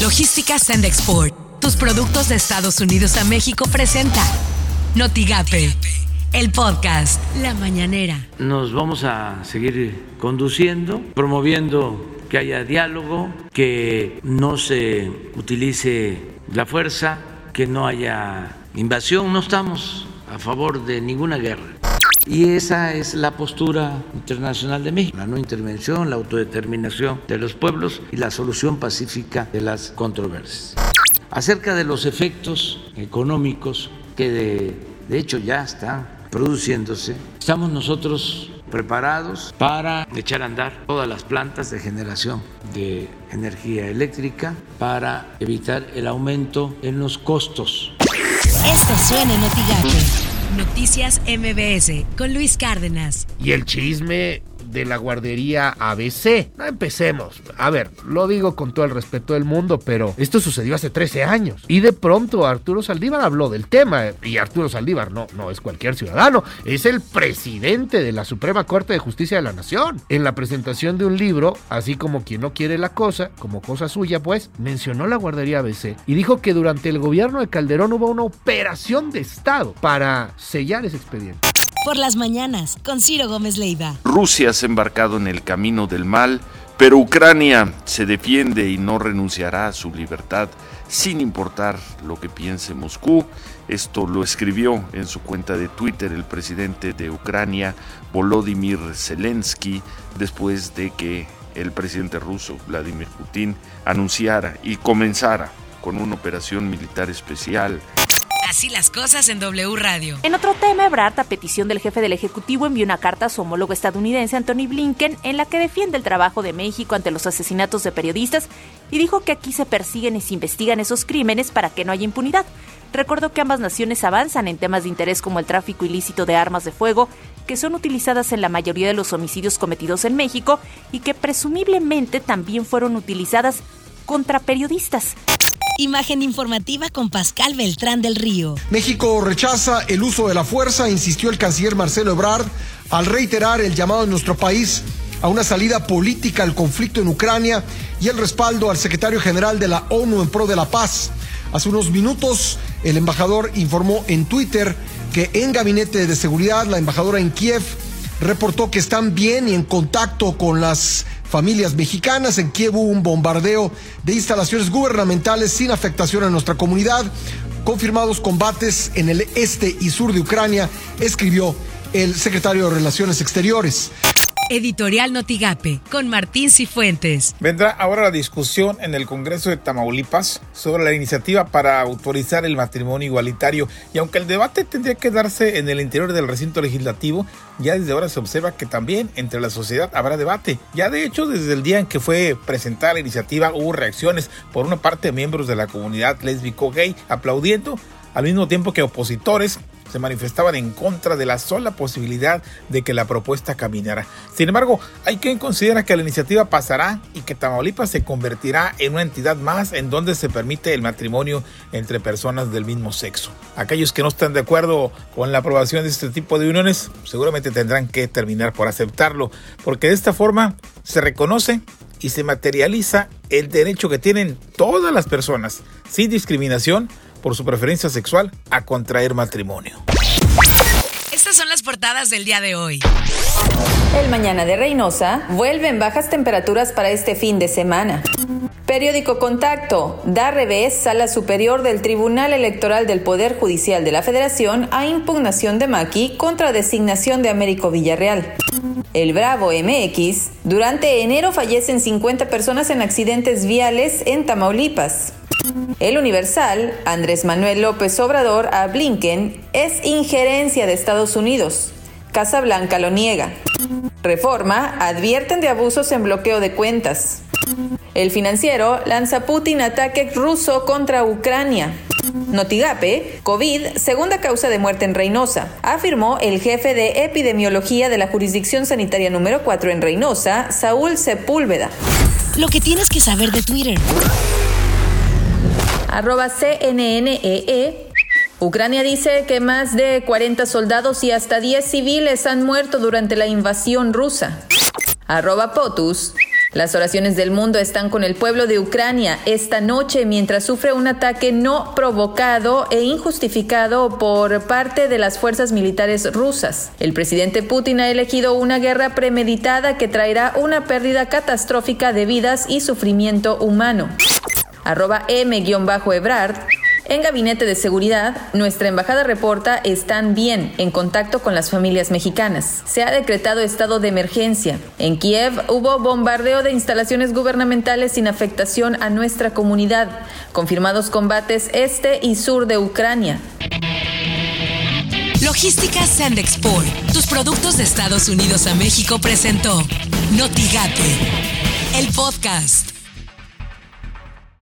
Logística Send Export. Tus productos de Estados Unidos a México presenta Notigape, el podcast La Mañanera. Nos vamos a seguir conduciendo, promoviendo que haya diálogo, que no se utilice la fuerza, que no haya invasión. No estamos a favor de ninguna guerra. Y esa es la postura internacional de México, la no intervención, la autodeterminación de los pueblos y la solución pacífica de las controversias. Acerca de los efectos económicos que de, de hecho ya están produciéndose, estamos nosotros preparados para echar a andar todas las plantas de generación de energía eléctrica para evitar el aumento en los costos. Esto suena en. Noticias MBS con Luis Cárdenas. Y el chisme de la guardería ABC. No empecemos. A ver, lo digo con todo el respeto del mundo, pero esto sucedió hace 13 años. Y de pronto Arturo Saldívar habló del tema. Y Arturo Saldívar no, no es cualquier ciudadano, es el presidente de la Suprema Corte de Justicia de la Nación. En la presentación de un libro, así como quien no quiere la cosa, como cosa suya, pues, mencionó la guardería ABC y dijo que durante el gobierno de Calderón hubo una operación de Estado para sellar ese expediente. Por las mañanas, con Ciro Gómez Leiva. Rusia se ha embarcado en el camino del mal, pero Ucrania se defiende y no renunciará a su libertad sin importar lo que piense Moscú. Esto lo escribió en su cuenta de Twitter el presidente de Ucrania, Volodymyr Zelensky, después de que el presidente ruso, Vladimir Putin, anunciara y comenzara con una operación militar especial Así las cosas en W Radio. En otro tema, Ebrard, a petición del jefe del Ejecutivo, envió una carta a su homólogo estadounidense, Anthony Blinken, en la que defiende el trabajo de México ante los asesinatos de periodistas y dijo que aquí se persiguen y se investigan esos crímenes para que no haya impunidad. Recordó que ambas naciones avanzan en temas de interés como el tráfico ilícito de armas de fuego, que son utilizadas en la mayoría de los homicidios cometidos en México y que presumiblemente también fueron utilizadas contra periodistas. Imagen informativa con Pascal Beltrán del Río. México rechaza el uso de la fuerza, insistió el canciller Marcelo Ebrard al reiterar el llamado en nuestro país a una salida política al conflicto en Ucrania y el respaldo al secretario general de la ONU en pro de la paz. Hace unos minutos, el embajador informó en Twitter que en gabinete de seguridad, la embajadora en Kiev reportó que están bien y en contacto con las familias mexicanas. En Kiev hubo un bombardeo de instalaciones gubernamentales sin afectación a nuestra comunidad. Confirmados combates en el este y sur de Ucrania, escribió el secretario de Relaciones Exteriores. Editorial Notigape con Martín Cifuentes. Vendrá ahora la discusión en el Congreso de Tamaulipas sobre la iniciativa para autorizar el matrimonio igualitario y aunque el debate tendría que darse en el interior del recinto legislativo, ya desde ahora se observa que también entre la sociedad habrá debate. Ya de hecho desde el día en que fue presentada la iniciativa hubo reacciones por una parte de miembros de la comunidad lésbico gay aplaudiendo al mismo tiempo que opositores se manifestaban en contra de la sola posibilidad de que la propuesta caminara. Sin embargo, hay quien considera que la iniciativa pasará y que Tamaulipas se convertirá en una entidad más en donde se permite el matrimonio entre personas del mismo sexo. Aquellos que no están de acuerdo con la aprobación de este tipo de uniones seguramente tendrán que terminar por aceptarlo, porque de esta forma se reconoce y se materializa el derecho que tienen todas las personas, sin discriminación, por su preferencia sexual a contraer matrimonio. Estas son las portadas del día de hoy. El mañana de Reynosa vuelve en bajas temperaturas para este fin de semana. Periódico Contacto da revés Sala Superior del Tribunal Electoral del Poder Judicial de la Federación a impugnación de Maki contra designación de Américo Villarreal. El Bravo MX. Durante enero fallecen 50 personas en accidentes viales en Tamaulipas. El Universal, Andrés Manuel López Obrador a Blinken es injerencia de Estados Unidos. Casa Blanca lo niega. Reforma, advierten de abusos en bloqueo de cuentas. El financiero lanza Putin ataque ruso contra Ucrania. Notigape, COVID, segunda causa de muerte en Reynosa, afirmó el jefe de epidemiología de la jurisdicción sanitaria número 4 en Reynosa, Saúl Sepúlveda. Lo que tienes que saber de Twitter. Arroba CNNEE. E. Ucrania dice que más de 40 soldados y hasta 10 civiles han muerto durante la invasión rusa. Arroba POTUS. Las oraciones del mundo están con el pueblo de Ucrania esta noche mientras sufre un ataque no provocado e injustificado por parte de las fuerzas militares rusas. El presidente Putin ha elegido una guerra premeditada que traerá una pérdida catastrófica de vidas y sufrimiento humano. Arroba M-Ebrard en Gabinete de Seguridad, nuestra embajada reporta están bien en contacto con las familias mexicanas. Se ha decretado estado de emergencia. En Kiev hubo bombardeo de instalaciones gubernamentales sin afectación a nuestra comunidad. Confirmados combates este y sur de Ucrania. Logística Sandexport, tus productos de Estados Unidos a México presentó Notigate, el podcast.